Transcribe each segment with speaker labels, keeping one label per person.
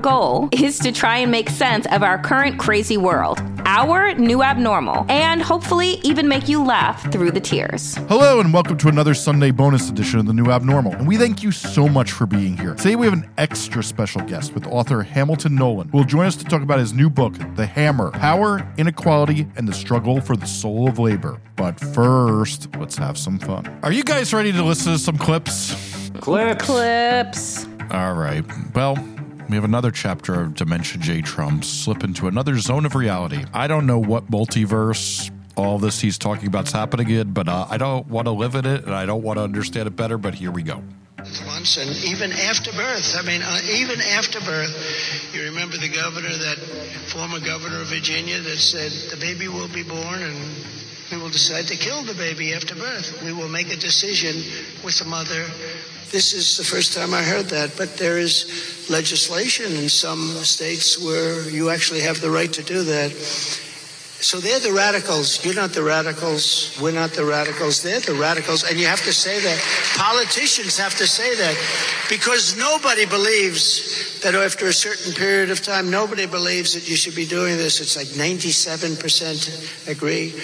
Speaker 1: goal is to try and make sense of our current crazy world, our new abnormal, and hopefully even make you laugh through the tears.
Speaker 2: Hello, and welcome to another Sunday bonus edition of The New Abnormal. And we thank you so much for being here. Today we have an extra special guest with author Hamilton Nolan, who will join us to talk about his new book, The Hammer Power, Inequality, and the Struggle for the Soul of Labor. But first, let's have some fun. Are you guys ready to listen to some clips?
Speaker 3: Clips.
Speaker 1: Clips.
Speaker 2: All right. Well, we have another chapter of Dementia J. Trump slip into another zone of reality. I don't know what multiverse all this he's talking about is happening in, but uh, I don't want to live in it and I don't want to understand it better, but here we go.
Speaker 4: once and even after birth. I mean, uh, even after birth, you remember the governor, that former governor of Virginia, that said the baby will be born and we will decide to kill the baby after birth. We will make a decision with the mother. This is the first time I heard that, but there is legislation in some states where you actually have the right to do that. So they're the radicals. You're not the radicals. We're not the radicals. They're the radicals. And you have to say that. Politicians have to say that. Because nobody believes that after a certain period of time, nobody believes that you should be doing this. It's like 97% agree.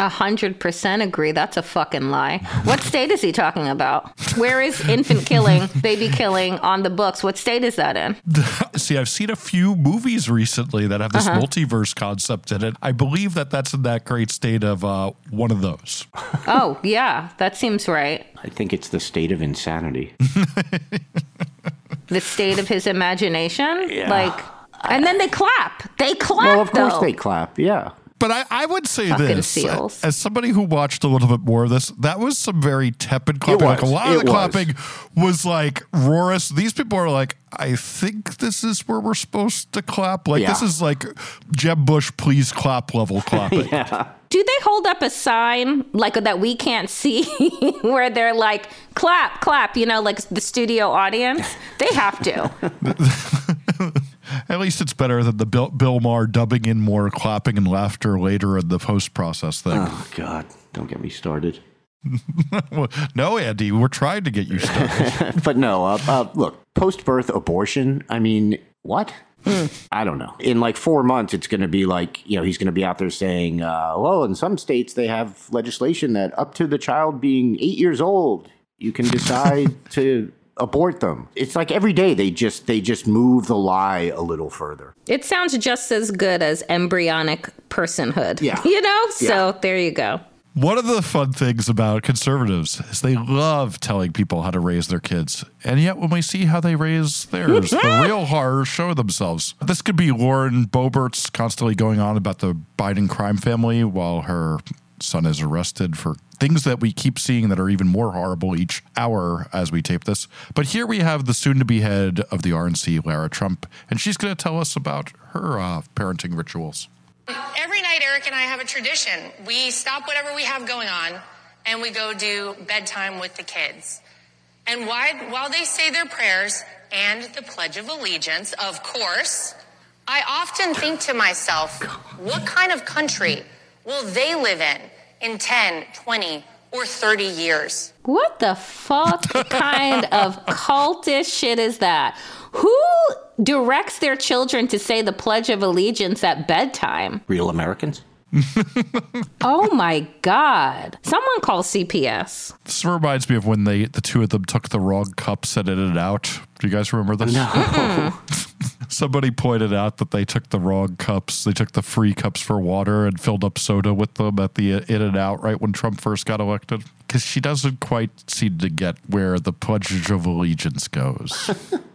Speaker 1: A hundred percent agree. That's a fucking lie. What state is he talking about? Where is infant killing, baby killing on the books? What state is that in?
Speaker 2: See, I've seen a few movies recently that have this
Speaker 1: Uh-huh.
Speaker 2: multiverse concept in it. I believe that that's in that great state of uh, one of those.
Speaker 1: Oh, yeah, that seems right.
Speaker 5: I think it's the state of insanity.
Speaker 1: The state of his imagination,
Speaker 5: Yeah.
Speaker 1: like, and then they clap. They clap.
Speaker 5: well, of course
Speaker 1: though.
Speaker 5: they clap. Yeah.
Speaker 2: But I, I would say
Speaker 1: Fucking
Speaker 2: this uh,
Speaker 1: seals.
Speaker 2: as somebody who watched a little bit more of this, that was some very tepid clapping. Like a lot of
Speaker 5: It
Speaker 2: the
Speaker 5: was.
Speaker 2: clapping was like roarous. These people are like, I think this is where we're supposed to clap. Like this is like Jeb Bush, please clap level clapping. yeah.
Speaker 1: Do they hold up a sign like that we can't see where they're like clap, clap? You know, like the studio audience. They have to.
Speaker 2: At least it's better than the Bill, Bill Maher dubbing in more clapping and laughter later in the post process thing.
Speaker 5: Oh God, don't get me started.
Speaker 2: Well, no, Andy, we're trying to get you started.
Speaker 5: but no, uh, uh, look, post-birth abortion. I mean, what? I don't know. In like four months, it's going to be like you know he's going to be out there saying, uh, "Well, in some states they have legislation that up to the child being eight years old, you can decide to abort them." It's like every day they just they just move the lie a little further.
Speaker 1: It sounds just as good as embryonic personhood.
Speaker 5: Yeah.
Speaker 1: You know? So
Speaker 5: Yeah.
Speaker 1: there you go.
Speaker 2: One of the fun things about conservatives is they love telling people how to raise their kids. And yet, when we see how they raise theirs, the real horrors show themselves. This could be Lauren Boebert's constantly going on about the Biden crime family while her son is arrested for things that we keep seeing that are even more horrible each hour as we tape this. But here we have the soon to be head of the RNC, Lara Trump, and she's going to tell us about her uh, parenting rituals.
Speaker 6: Every night, Eric and I have a tradition. We stop whatever we have going on and we go do bedtime with the kids. And while, while they say their prayers and the Pledge of Allegiance, of course, I often think to myself, what kind of country will they live in in 10, 20, or 30 years?
Speaker 1: What the fuck kind of cultish shit is that? Who directs their children to say the Pledge of Allegiance at bedtime?
Speaker 5: Real Americans.
Speaker 1: oh my God. Someone call CPS.
Speaker 2: This reminds me of when they the two of them took the wrong cups and in and out. Do you guys remember this? No. Somebody pointed out that they took the wrong cups. They took the free cups for water and filled up soda with them at the In and Out right when Trump first got elected. Because she doesn't quite seem to get where the Pledge of Allegiance goes.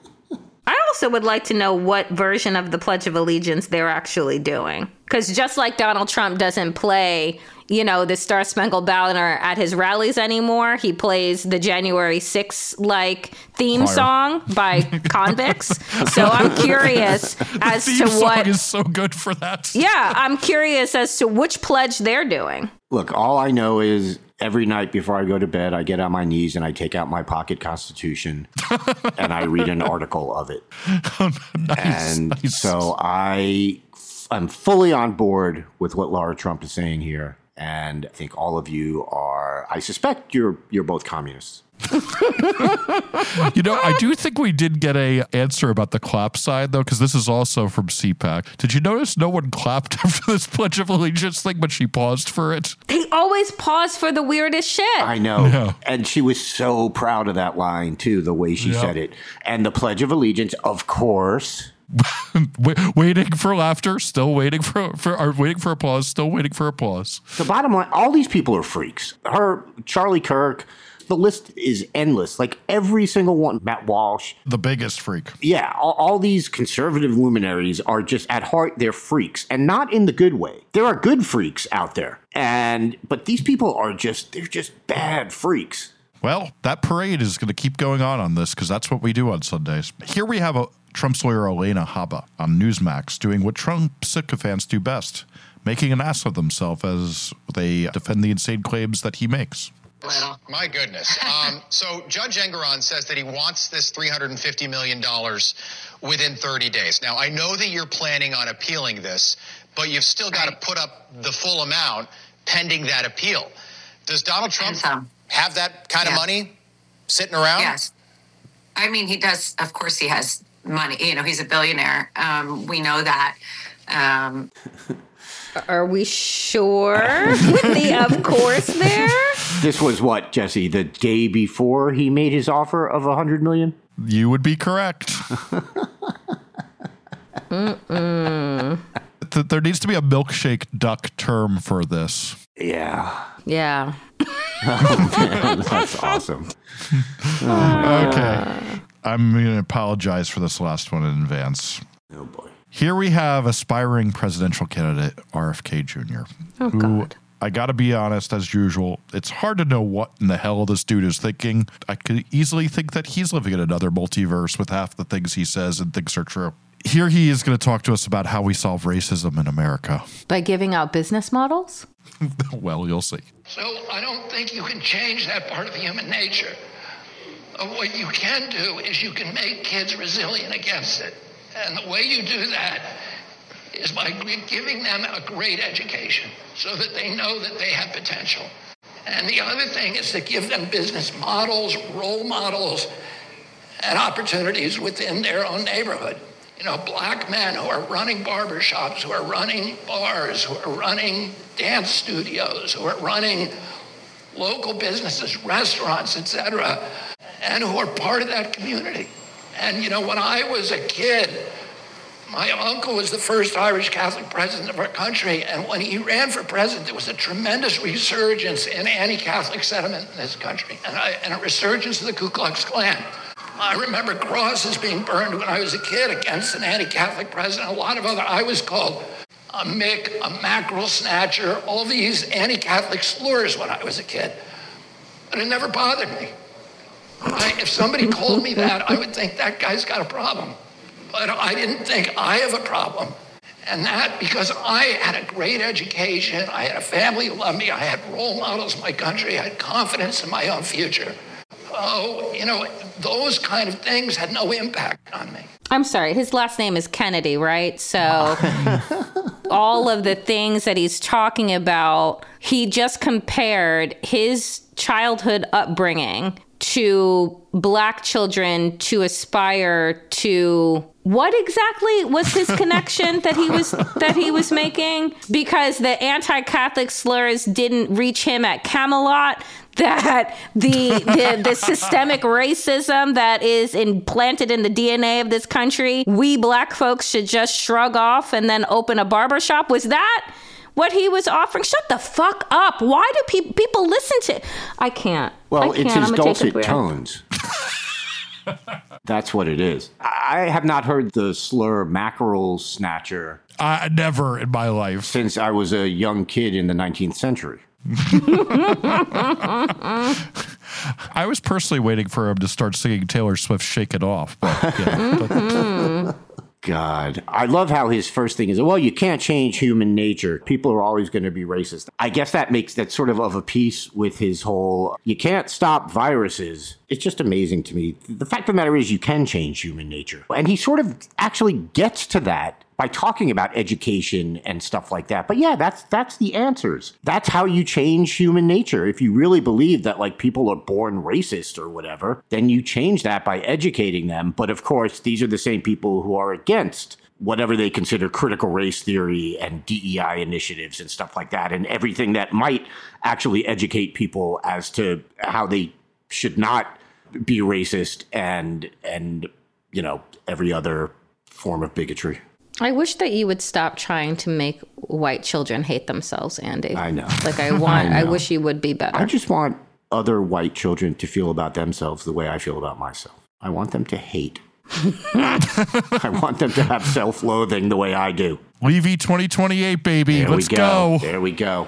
Speaker 1: I also would like to know what version of the Pledge of Allegiance they're actually doing. Because just like Donald Trump doesn't play, you know, the Star Spangled Banner at his rallies anymore, he plays the January 6th like theme
Speaker 2: Choir.
Speaker 1: song by convicts. so I'm curious as to what.
Speaker 2: is so good for that.
Speaker 1: yeah, I'm curious as to which pledge they're doing.
Speaker 5: Look, all I know is every night before I go to bed, I get on my knees and I take out my pocket constitution and I read an article of it.
Speaker 2: nice,
Speaker 5: and
Speaker 2: nice.
Speaker 5: so I I'm fully on board with what Lara Trump is saying here. And I think all of you are I suspect you're you're both communists.
Speaker 2: You know, I do think we did get a answer about the clap side though, because this is also from CPAC. Did you notice no one clapped after this Pledge of Allegiance thing, but she paused for it?
Speaker 1: They always pause for the weirdest shit.
Speaker 5: I know.
Speaker 2: Yeah.
Speaker 5: And she was so proud of that line too, the way she
Speaker 2: Yeah.
Speaker 5: said it. And the Pledge of Allegiance, of course.
Speaker 2: Waiting for laughter, still waiting for for are waiting for applause, still waiting for applause.
Speaker 5: The bottom line, all these people are freaks. Her, Charlie Kirk, the list is endless. Like every single one, Matt Walsh,
Speaker 2: The biggest freak.
Speaker 5: yeah, all, all these conservative luminaries are just at heart they're freaks, and not in the good way. There are good freaks out there, and but these people are just they're just bad freaks.
Speaker 2: Well, that parade is going to keep going on on this because that's what we do on Sundays. Here we have a Trump's lawyer Alina Habba on Newsmax doing what Trump sycophants do best, making an ass of themselves as they defend the insane claims that he makes.
Speaker 7: My goodness. Um, so Judge Engoron says that he wants this $350 million within 30 days. Now, I know that you're planning on appealing this, but you've still got to put up the full amount pending that appeal. Does Donald Trump
Speaker 8: And
Speaker 7: have that kind
Speaker 8: Yeah.
Speaker 7: of money sitting around?
Speaker 8: Yes. I mean, he does. Of course, he has money. You know, he's a billionaire. Um, we know that. Um,
Speaker 1: Are we sure with the of course there?
Speaker 5: This was what Jesse the day before he made his offer of a hundred million.
Speaker 2: You would be correct. Th- There needs to be a milkshake duck term for this.
Speaker 5: Yeah,
Speaker 1: Yeah.
Speaker 5: that's awesome.
Speaker 2: Okay. I'm going to apologize for this last one in advance.
Speaker 5: Oh boy.
Speaker 2: Here we have aspiring presidential candidate RFK Jr.
Speaker 1: Oh,
Speaker 2: who
Speaker 1: God.
Speaker 2: I got to be honest, as usual, it's hard to know what in the hell this dude is thinking. I could easily think that he's living in another multiverse with half the things he says and thinks are true. Here he is going to talk to us about how we solve racism in America.
Speaker 1: By giving out business models?
Speaker 2: well, you'll see.
Speaker 4: So I don't think you can change that part of human nature. What you can do is you can make kids resilient against it. And the way you do that is by giving them a great education so that they know that they have potential. And the other thing is to give them business models, role models, and opportunities within their own neighborhood. You know, black men who are running barbershops, who are running bars, who are running dance studios, who are running local businesses, restaurants, etc., and who are part of that community. And you know, when I was a kid, my uncle was the first Irish Catholic president of our country, and when he ran for president, there was a tremendous resurgence in anti-Catholic sentiment in this country, and, I, and a resurgence of the Ku Klux Klan. I remember crosses being burned when I was a kid against an anti-Catholic president. A lot of other, I was called a Mick, a mackerel snatcher, all these anti-Catholic slurs when I was a kid. But it never bothered me. I, if somebody called me that, I would think that guy's got a problem. But I didn't think I have a problem. And that because I had a great education, I had a family who loved me, I had role models in my country, I had confidence in my own future. Oh, you know, those kind of things had no impact on me.
Speaker 1: I'm sorry, his last name is Kennedy, right? So all of the things that he's talking about, he just compared his childhood upbringing to black children to aspire to what exactly was his connection that he was that he was making? Because the anti-catholic slurs didn't reach him at Camelot that the, the the systemic racism that is implanted in the DNA of this country we black folks should just shrug off and then open a barbershop was that what he was offering shut the fuck up why do pe- people listen to I can't
Speaker 5: Well,
Speaker 1: I
Speaker 5: it's
Speaker 1: can't.
Speaker 5: his
Speaker 1: I'm gonna take a
Speaker 5: dulcet tones. That's what it is. I have not heard the slur mackerel snatcher
Speaker 2: I never in my life.
Speaker 5: since I was a young kid in the 19th century.
Speaker 2: I was personally waiting for him to start singing Taylor Swift's "Shake It Off." But, yeah, but- hmm.
Speaker 5: God, I love how his first thing is, well, you can't change human nature. People are always going to be racist. I guess that makes that sort of of a piece with his whole, you can't stop viruses. It's just amazing to me. The fact of the matter is, you can change human nature. And he sort of actually gets to that by talking about education and stuff like that. But yeah, that's that's the answers. That's how you change human nature. If you really believe that like people are born racist or whatever, then you change that by educating them. But of course, these are the same people who are against whatever they consider critical race theory and DEI initiatives and stuff like that and everything that might actually educate people as to how they should not be racist and and you know every other form of bigotry.
Speaker 1: I wish that you would stop trying to make white children hate themselves, Andy.
Speaker 5: I know.
Speaker 1: Like I want
Speaker 5: I
Speaker 1: I, wish you would be better.
Speaker 5: I just want other white children to feel about themselves the way I feel about myself. I want them to hate. I want them to have self-loathing the way I do.
Speaker 2: Levy 2028, baby.
Speaker 5: There
Speaker 2: Let's
Speaker 5: we
Speaker 2: go.
Speaker 5: go. There we go.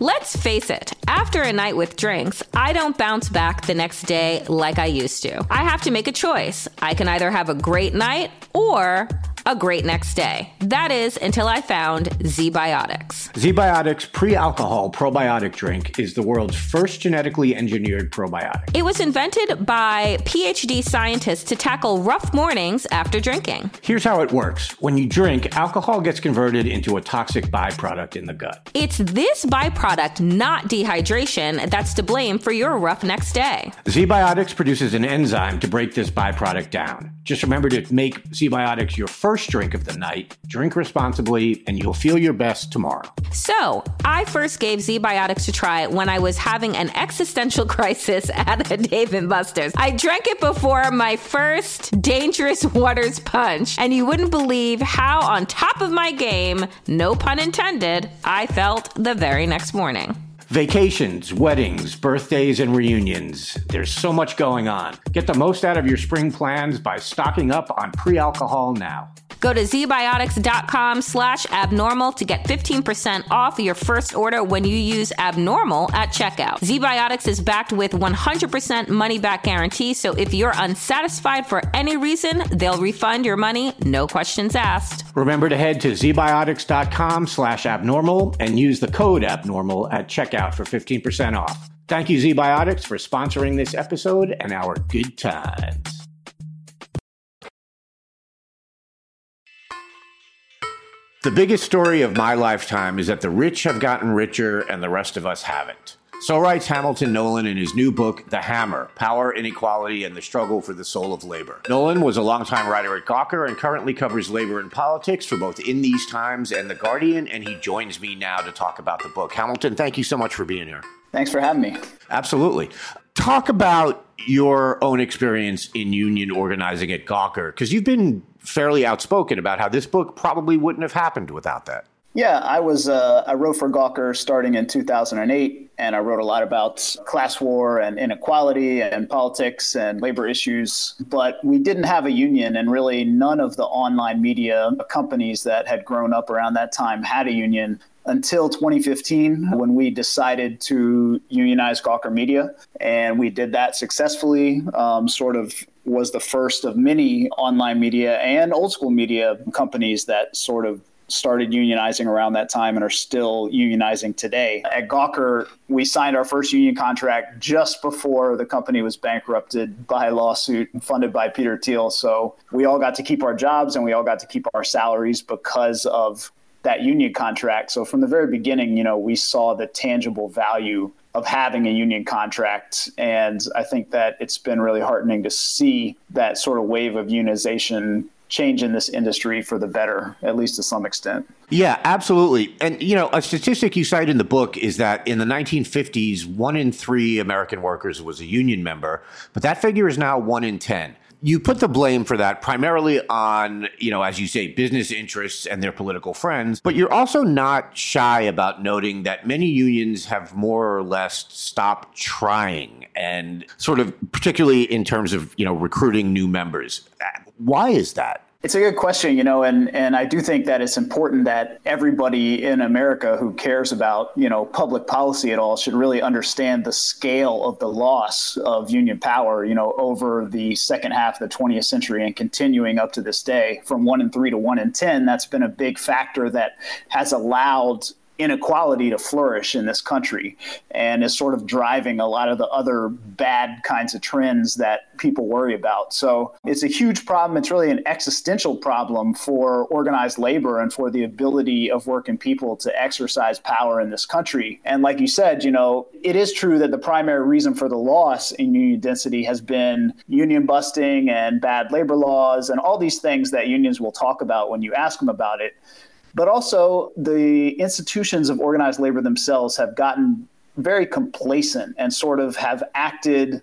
Speaker 1: Let's face it, after a night with drinks, I don't bounce back the next day like I used to. I have to make a choice. I can either have a great night or a great next day. That is until I found Z-Biotics.
Speaker 5: ZBiotics pre-alcohol probiotic drink is the world's first genetically engineered probiotic.
Speaker 1: It was invented by PhD scientists to tackle rough mornings after drinking.
Speaker 5: Here's how it works. When you drink, alcohol gets converted into a toxic byproduct in the gut.
Speaker 1: It's this byproduct, not dehydration, that's to blame for your rough next day.
Speaker 5: ZBiotics produces an enzyme to break this byproduct down. Just remember to make ZBiotics your first drink of the night. Drink responsibly, and you'll feel your best tomorrow.
Speaker 1: So, I first gave Z-Biotics a try when I was having an existential crisis at a Dave & Buster's. I drank it before my first Dangerous Waters punch, and you wouldn't believe how on top of my game, no pun intended, I felt the very next morning.
Speaker 5: Vacations, weddings, birthdays, and reunions. There's so much going on. Get the most out of your spring plans by stocking up on pre-alcohol now.
Speaker 1: Go to zbiotics.com slash abnormal to get 15% off your first order when you use abnormal at checkout. Zbiotics is backed with 100% money back guarantee, so if you're unsatisfied for any reason, they'll refund your money, no questions asked.
Speaker 5: Remember to head to zbiotics.com slash abnormal and use the code abnormal at checkout for 15% off. Thank you, ZBiotics, for sponsoring this episode and our good times. The biggest story of my lifetime is that the rich have gotten richer and the rest of us haven't. So writes Hamilton Nolan in his new book, The Hammer Power, Inequality, and the Struggle for the Soul of Labor. Nolan was a longtime writer at Gawker and currently covers labor and politics for both In These Times and The Guardian, and he joins me now to talk about the book. Hamilton, thank you so much for being here.
Speaker 9: Thanks for having me.
Speaker 5: Absolutely. Talk about your own experience in union organizing at Gawker, because you've been fairly outspoken about how this book probably wouldn't have happened without that.
Speaker 9: Yeah, I was uh, I wrote for Gawker starting in 2008, and I wrote a lot about class war and inequality and politics and labor issues. But we didn't have a union, and really none of the online media companies that had grown up around that time had a union until 2015 when we decided to unionize Gawker Media, and we did that successfully. Um, sort of was the first of many online media and old school media companies that sort of started unionizing around that time and are still unionizing today. At Gawker, we signed our first union contract just before the company was bankrupted by a lawsuit funded by Peter Thiel. So we all got to keep our jobs and we all got to keep our salaries because of that union contract. So from the very beginning, you know, we saw the tangible value of having a union contract. And I think that it's been really heartening to see that sort of wave of unionization change in this industry for the better, at least to some extent.
Speaker 5: Yeah, absolutely. And, you know, a statistic you cite in the book is that in the 1950s, one in three American workers was a union member, but that figure is now one in 10 you put the blame for that primarily on, you know, as you say, business interests and their political friends, but you're also not shy about noting that many unions have more or less stopped trying and sort of particularly in terms of, you know, recruiting new members. Why is that?
Speaker 9: It's a good question, you know, and, and I do think that it's important that everybody in America who cares about, you know, public policy at all should really understand the scale of the loss of union power, you know, over the second half of the 20th century and continuing up to this day from one in three to one in 10. That's been a big factor that has allowed inequality to flourish in this country and is sort of driving a lot of the other bad kinds of trends that people worry about. So it's a huge problem. It's really an existential problem for organized labor and for the ability of working people to exercise power in this country. And like you said, you know, it is true that the primary reason for the loss in union density has been union busting and bad labor laws and all these things that unions will talk about when you ask them about it but also the institutions of organized labor themselves have gotten very complacent and sort of have acted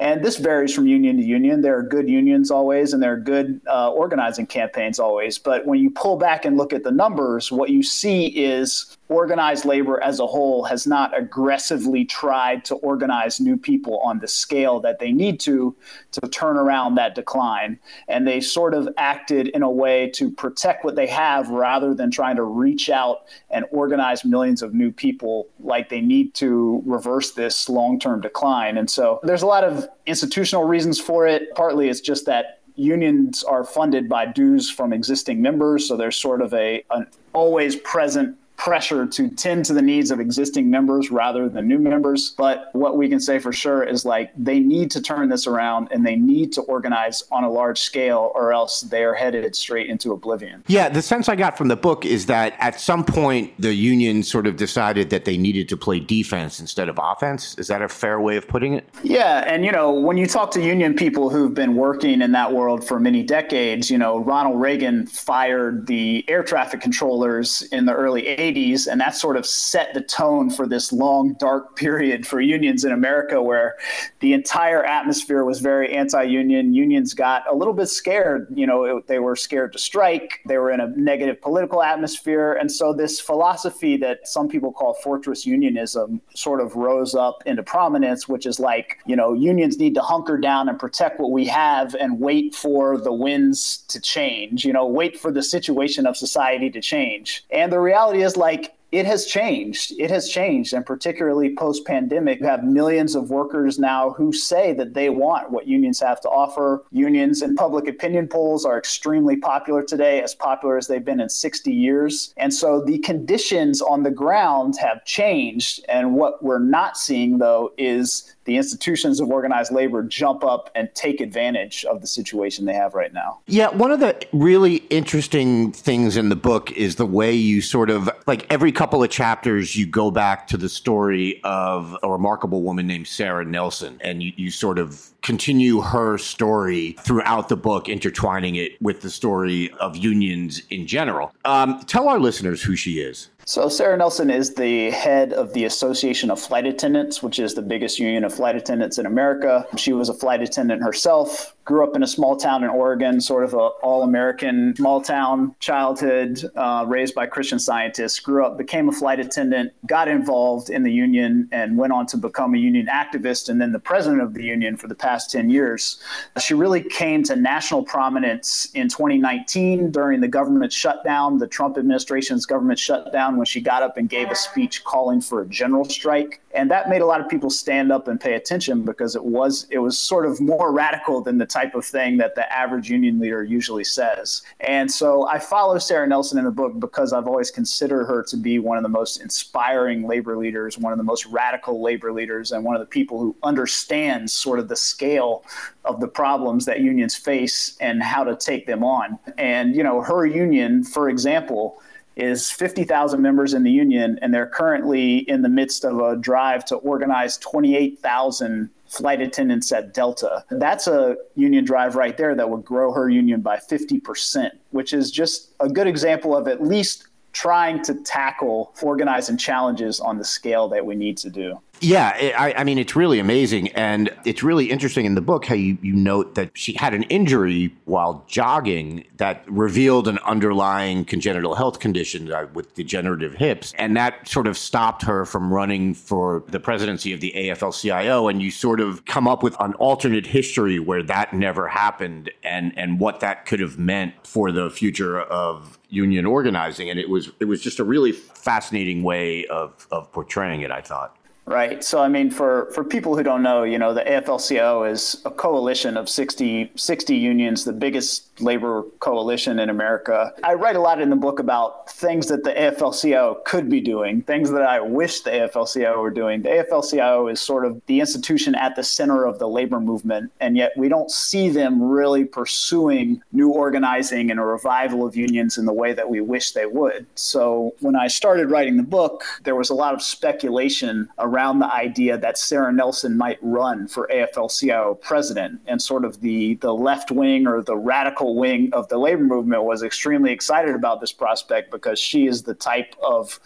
Speaker 9: and this varies from union to union. There are good unions always, and there are good uh, organizing campaigns always. But when you pull back and look at the numbers, what you see is organized labor as a whole has not aggressively tried to organize new people on the scale that they need to to turn around that decline. And they sort of acted in a way to protect what they have rather than trying to reach out and organize millions of new people like they need to reverse this long term decline. And so there's a lot of institutional reasons for it. Partly it's just that unions are funded by dues from existing members. So there's sort of a an always present pressure to tend to the needs of existing members rather than new members. But what we can say for sure is like they need to turn this around and they need to organize on a large scale or else they're headed straight into oblivion.
Speaker 5: Yeah, the sense I got from the book is that at some point the union sort of decided that they needed to play defense instead of offense. Is that a fair way of putting it?
Speaker 9: Yeah, and you know, when you talk to union people who've been working in that world for many decades, you know, Ronald Reagan fired the air traffic controllers in the early 80s 80s, and that sort of set the tone for this long, dark period for unions in America where the entire atmosphere was very anti union. Unions got a little bit scared. You know, it, they were scared to strike, they were in a negative political atmosphere. And so, this philosophy that some people call fortress unionism sort of rose up into prominence, which is like, you know, unions need to hunker down and protect what we have and wait for the winds to change, you know, wait for the situation of society to change. And the reality is, like it has changed. It has changed. And particularly post pandemic, you have millions of workers now who say that they want what unions have to offer. Unions and public opinion polls are extremely popular today, as popular as they've been in 60 years. And so the conditions on the ground have changed. And what we're not seeing, though, is the institutions of organized labor jump up and take advantage of the situation they have right now.
Speaker 5: Yeah, one of the really interesting things in the book is the way you sort of like every couple of chapters, you go back to the story of a remarkable woman named Sarah Nelson, and you, you sort of continue her story throughout the book, intertwining it with the story of unions in general. Um, tell our listeners who she is.
Speaker 9: So, Sarah Nelson is the head of the Association of Flight Attendants, which is the biggest union of flight attendants in America. She was a flight attendant herself, grew up in a small town in Oregon, sort of a all-American small town childhood, uh, raised by Christian scientists. Grew up, became a flight attendant, got involved in the union, and went on to become a union activist, and then the president of the union for the past ten years. She really came to national prominence in 2019 during the government shutdown, the Trump administration's government shutdown when she got up and gave a speech calling for a general strike. And that made a lot of people stand up and pay attention because it was it was sort of more radical than the type of thing that the average union leader usually says. And so I follow Sarah Nelson in the book because I've always considered her to be one of the most inspiring labor leaders, one of the most radical labor leaders, and one of the people who understands sort of the scale of the problems that unions face and how to take them on. And you know, her union, for example, is 50,000 members in the union, and they're currently in the midst of a drive to organize 28,000 flight attendants at Delta. That's a union drive right there that would grow her union by 50%, which is just a good example of at least trying to tackle organizing challenges on the scale that we need to do.
Speaker 5: Yeah, I, I, mean, it's really amazing. And it's really interesting in the book how you, you note that she had an injury while jogging that revealed an underlying congenital health condition uh, with degenerative hips. And that sort of stopped her from running for the presidency of the AFL CIO. And you sort of come up with an alternate history where that never happened and, and what that could have meant for the future of union organizing. And it was, it was just a really fascinating way of, of portraying it, I thought.
Speaker 9: Right. So, I mean, for, for people who don't know, you know, the AFL-CIO is a coalition of 60, 60 unions, the biggest labor coalition in America. I write a lot in the book about things that the AFL-CIO could be doing, things that I wish the AFL-CIO were doing. The AFL-CIO is sort of the institution at the center of the labor movement, and yet we don't see them really pursuing new organizing and a revival of unions in the way that we wish they would. So when I started writing the book, there was a lot of speculation around the idea that Sarah Nelson might run for AFL-CIO president, and sort of the the left wing or the radical wing of the labor movement was extremely excited about this prospect because she is the type of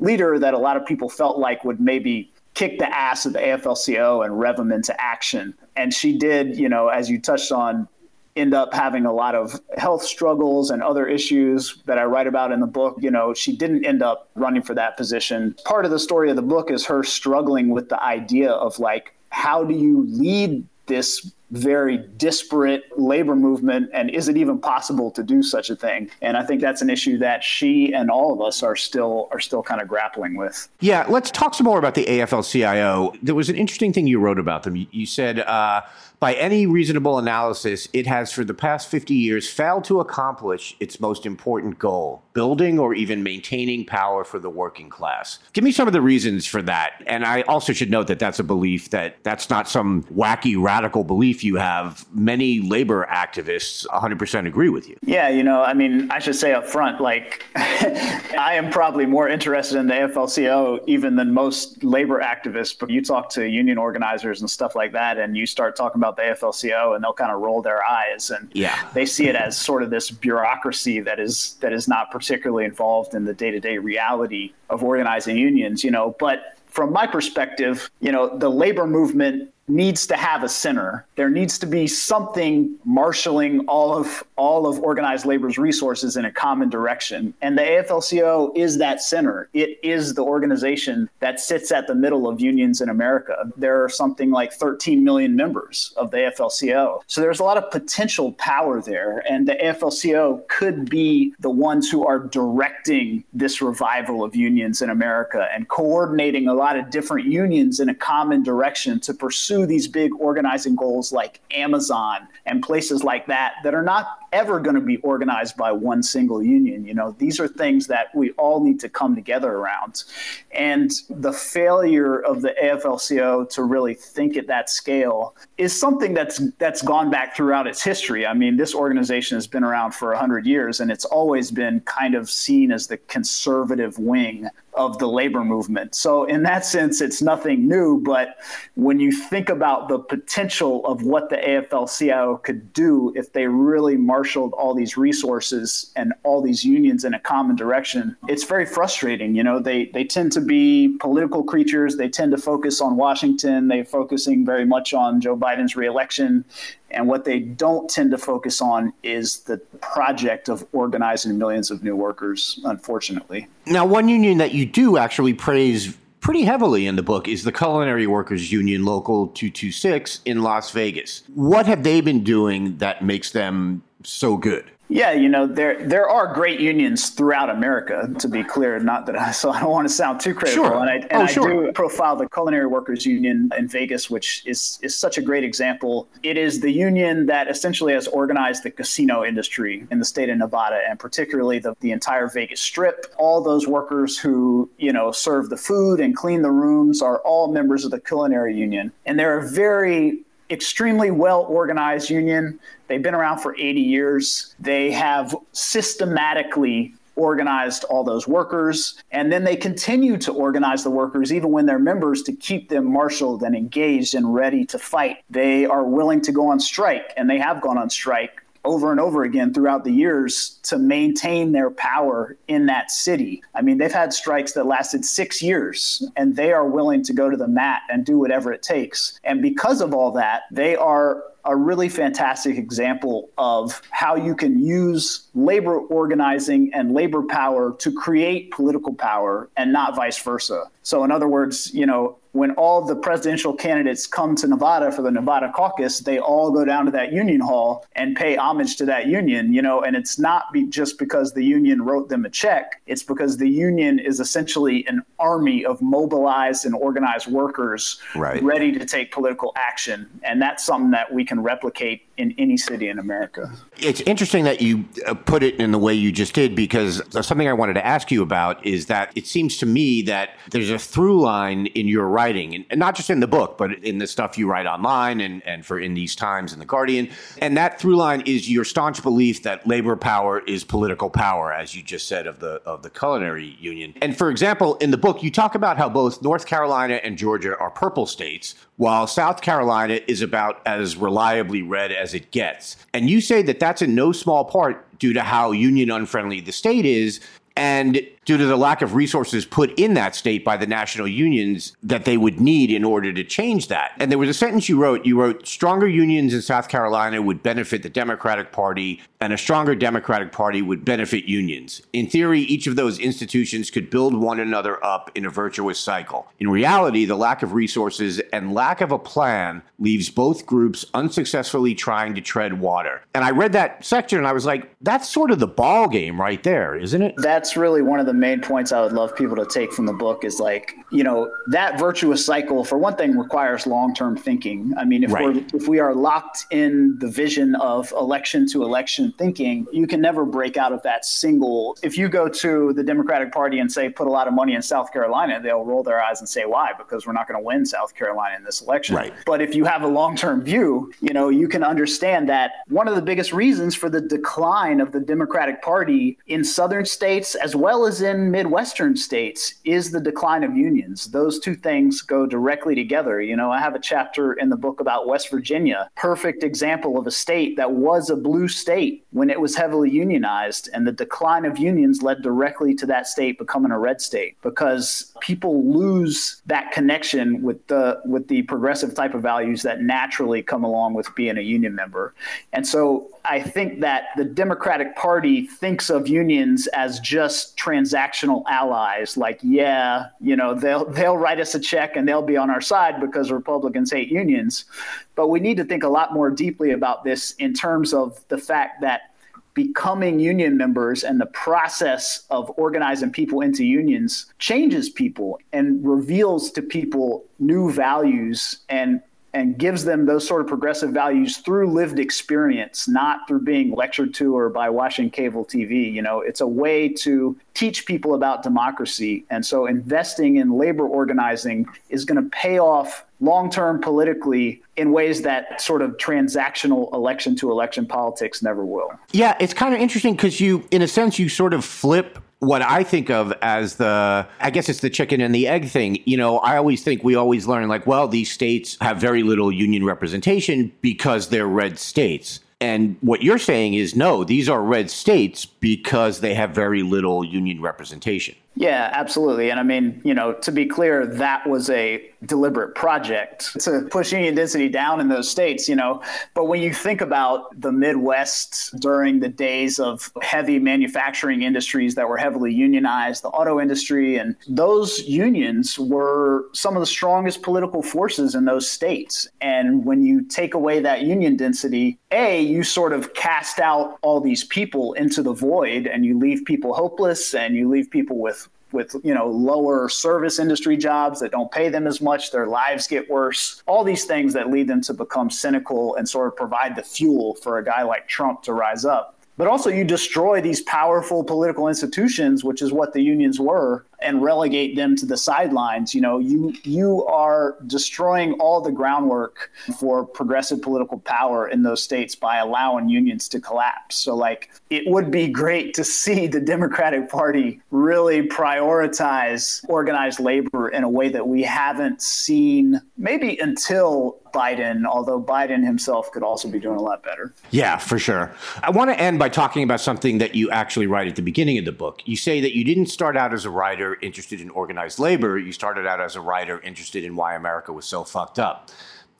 Speaker 9: leader that a lot of people felt like would maybe kick the ass of the AFL-CIO and rev them into action. And she did, you know, as you touched on, end up having a lot of health struggles and other issues that I write about in the book. You know, she didn't end up running for that position. Part of the story of the book is her struggling with the idea of like, how do you lead this very disparate labor movement and is it even possible to do such a thing? And i think that's an issue that she and all of us are still are still kind of grappling with.
Speaker 5: Yeah let's talk some more about the afl-cio there was an interesting thing you wrote about them. You, said uh, by any reasonable analysis, it has for the past 50 years failed to accomplish its most important goal building or even maintaining power for the working class. Give me some of the reasons for that. And I also should note that that's a belief that that's not some wacky radical belief you have. Many labor activists 100% agree with you.
Speaker 9: Yeah, you know, I mean, I should say up front, like, I am probably more interested in the AFL-CIO even than most labor activists. But you talk to union organizers and stuff like that, and you start talking about the AFL-CIO, and they'll kind of roll their eyes, and
Speaker 5: yeah.
Speaker 9: they see it as sort of this bureaucracy that is that is not particularly involved in the day-to-day reality of organizing unions, you know. But from my perspective, you know, the labor movement needs to have a center. There needs to be something marshaling all of all of organized labor's resources in a common direction. And the AFL-CIO is that center. It is the organization that sits at the middle of unions in America. There are something like 13 million members of the AFL-CIO. So there's a lot of potential power there. And the AFL-CIO could be the ones who are directing this revival of unions in America and coordinating a lot of different unions in a common direction to pursue pursue these big organizing goals like Amazon and places like that that are not ever going to be organized by one single union. You know, these are things that we all need to come together around. And the failure of the AFL-CIO to really think at that scale is something that's that's gone back throughout its history. I mean, this organization has been around for 100 years and it's always been kind of seen as the conservative wing of the labor movement. So, in that sense, it's nothing new. But when you think about the potential of what the AFL CIO could do if they really marshaled all these resources and all these unions in a common direction, it's very frustrating. You know, they, they tend to be political creatures, they tend to focus on Washington, they're focusing very much on Joe Biden's reelection. And what they don't tend to focus on is the project of organizing millions of new workers, unfortunately.
Speaker 5: Now, one union that you do actually praise pretty heavily in the book is the Culinary Workers Union Local 226 in Las Vegas. What have they been doing that makes them so good?
Speaker 9: Yeah, you know there there are great unions throughout America. To be clear, not that I so I don't want to sound too critical.
Speaker 5: Sure.
Speaker 9: And I, and
Speaker 5: oh,
Speaker 9: I
Speaker 5: sure.
Speaker 9: do profile the Culinary Workers Union in Vegas, which is is such a great example. It is the union that essentially has organized the casino industry in the state of Nevada, and particularly the, the entire Vegas Strip. All those workers who you know serve the food and clean the rooms are all members of the Culinary Union, and they're a very extremely well organized union. They've been around for 80 years. They have systematically organized all those workers. And then they continue to organize the workers, even when they're members, to keep them marshaled and engaged and ready to fight. They are willing to go on strike, and they have gone on strike over and over again throughout the years to maintain their power in that city. I mean, they've had strikes that lasted six years, and they are willing to go to the mat and do whatever it takes. And because of all that, they are a really fantastic example of how you can use labor organizing and labor power to create political power and not vice versa. So, in other words, you know, when all the presidential candidates come to Nevada for the Nevada caucus, they all go down to that union hall and pay homage to that union, you know, and it's not be just because the union wrote them a check. It's because the union is essentially an army of mobilized and organized workers
Speaker 5: Right.
Speaker 9: ready to take political action. And that's something that we can replicate in any city in America.
Speaker 5: It's interesting that you uh, put it in the way you just did because something I wanted to ask you about is that it seems to me that there's a through line in your writing, and, and not just in the book, but in the stuff you write online and, and for in these times in the Guardian. And that through line is your staunch belief that labor power is political power, as you just said of the of the culinary union. And for example, in the book, you talk about how both North Carolina and Georgia are purple states, while South Carolina is about as reliably red as it gets. And you say that that's in no small part due to how union unfriendly the state is and due to the lack of resources put in that state by the national unions that they would need in order to change that. And there was a sentence you wrote you wrote, stronger unions in South Carolina would benefit the Democratic Party, and a stronger Democratic Party would benefit unions. In theory, each of those institutions could build one another up in a virtuous cycle. In reality, the lack of resources and lack of a plan leaves both groups unsuccessfully trying to tread water. And I read that section and I was like, that's sort of the ball game right there, isn't it?
Speaker 9: That's really one of the main points I would love people to take from the book is like, you know, that virtuous cycle for one thing requires long-term thinking. I mean, if
Speaker 5: Right.
Speaker 9: we're if we are locked in the vision of election to election thinking, you can never break out of that single. If you go to the Democratic Party and say put a lot of money in South Carolina, they'll roll their eyes and say why? Because we're not going to win South Carolina in this election.
Speaker 5: Right.
Speaker 9: But if you have a long-term view, you know, you can understand that one of the biggest reasons for the decline of the Democratic Party in southern states as well as in midwestern states is the decline of unions. Those two things go directly together. You know, I have a chapter in the book about West Virginia, perfect example of a state that was a blue state when it was heavily unionized and the decline of unions led directly to that state becoming a red state because people lose that connection with the with the progressive type of values that naturally come along with being a union member. And so I think that the Democratic Party thinks of unions as just transactional allies like yeah, you know, they'll they'll write us a check and they'll be on our side because Republicans hate unions. But we need to think a lot more deeply about this in terms of the fact that becoming union members and the process of organizing people into unions changes people and reveals to people new values and and gives them those sort of progressive values through lived experience, not through being lectured to or by watching cable TV. You know, it's a way to teach people about democracy. And so investing in labor organizing is going to pay off long term politically in ways that sort of transactional election to election politics never will.
Speaker 5: Yeah, it's kind of interesting because you, in a sense, you sort of flip what I think of as the, I guess it's the chicken and the egg thing. You know, I always think we always learn like, well, these states have very little union representation because they're red states. And what you're saying is no, these are red states because they have very little union representation.
Speaker 9: Yeah, absolutely. And I mean, you know, to be clear, that was a deliberate project to push union density down in those states, you know. But when you think about the Midwest during the days of heavy manufacturing industries that were heavily unionized, the auto industry, and those unions were some of the strongest political forces in those states. And when you take away that union density, A, you sort of cast out all these people into the void and you leave people hopeless and you leave people with with you know lower service industry jobs that don't pay them as much their lives get worse. All these things that lead them to become cynical and sort of provide the fuel for a guy like Trump to rise up. But also you destroy these powerful political institutions which is what the unions were and relegate them to the sidelines. You know, you you are destroying all the groundwork for progressive political power in those states by allowing unions to collapse. So like it would be great to see the Democratic Party really prioritize organized labor in a way that we haven't seen maybe until Biden, although Biden himself could also be doing a lot better.
Speaker 5: Yeah, for sure. I want to end by talking about something that you actually write at the beginning of the book. You say that you didn't start out as a writer interested in organized labor. You started out as a writer interested in why America was so fucked up.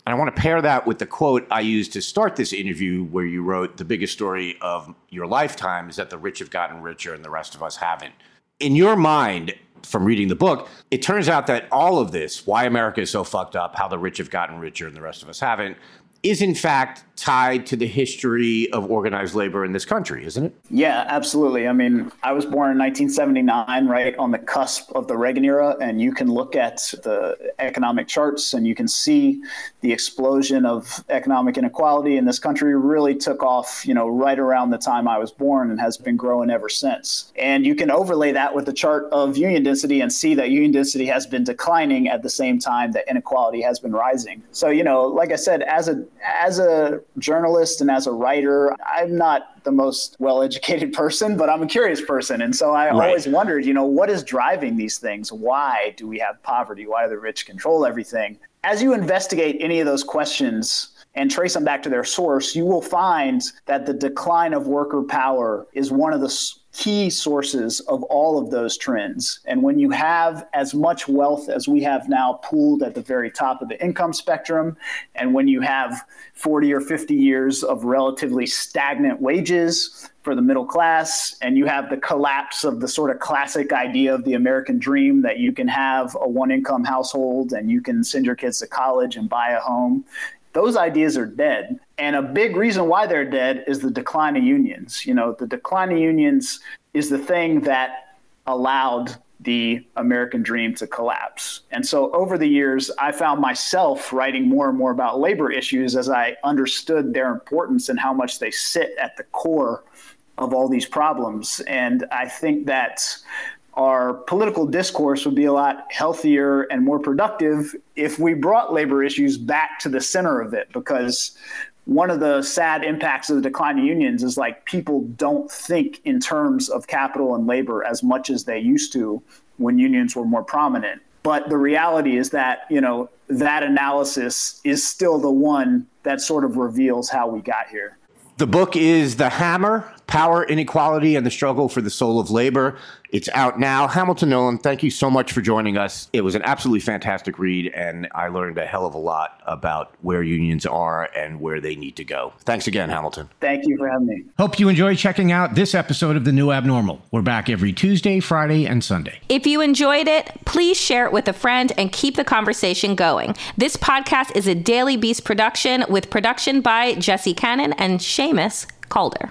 Speaker 5: And I want to pair that with the quote I used to start this interview, where you wrote, The biggest story of your lifetime is that the rich have gotten richer and the rest of us haven't. In your mind, from reading the book, it turns out that all of this, why America is so fucked up, how the rich have gotten richer and the rest of us haven't, is in fact tied to the history of organized labor in this country, isn't it?
Speaker 9: Yeah, absolutely. I mean, I was born in 1979, right on the cusp of the Reagan era, and you can look at the economic charts and you can see the explosion of economic inequality in this country really took off, you know, right around the time I was born and has been growing ever since. And you can overlay that with the chart of union density and see that union density has been declining at the same time that inequality has been rising. So, you know, like I said, as a as a journalist and as a writer, I'm not the most well educated person, but I'm a curious person. And so I right. always wondered, you know, what is driving these things? Why do we have poverty? Why do the rich control everything? As you investigate any of those questions, and trace them back to their source, you will find that the decline of worker power is one of the key sources of all of those trends. And when you have as much wealth as we have now pooled at the very top of the income spectrum, and when you have 40 or 50 years of relatively stagnant wages for the middle class, and you have the collapse of the sort of classic idea of the American dream that you can have a one income household and you can send your kids to college and buy a home, those ideas are dead. And a big reason why they're dead is the decline of unions. You know, the decline of unions is the thing that allowed the American dream to collapse. And so over the years, I found myself writing more and more about labor issues as I understood their importance and how much they sit at the core of all these problems. And I think that our political discourse would be a lot healthier and more productive if we brought labor issues back to the center of it because one of the sad impacts of the decline of unions is like people don't think in terms of capital and labor as much as they used to when unions were more prominent. But the reality is that you know that analysis is still the one that sort of reveals how we got here.
Speaker 5: The book is The Hammer Power, Inequality, and the Struggle for the Soul of Labor. It's out now. Hamilton Nolan, thank you so much for joining us. It was an absolutely fantastic read, and I learned a hell of a lot about where unions are and where they need to go. Thanks again, Hamilton.
Speaker 9: Thank you for having me.
Speaker 5: Hope you enjoy checking out this episode of The New Abnormal. We're back every Tuesday, Friday, and Sunday.
Speaker 1: If you enjoyed it, please share it with a friend and keep the conversation going. This podcast is a Daily Beast production with production by Jesse Cannon and Seamus Calder.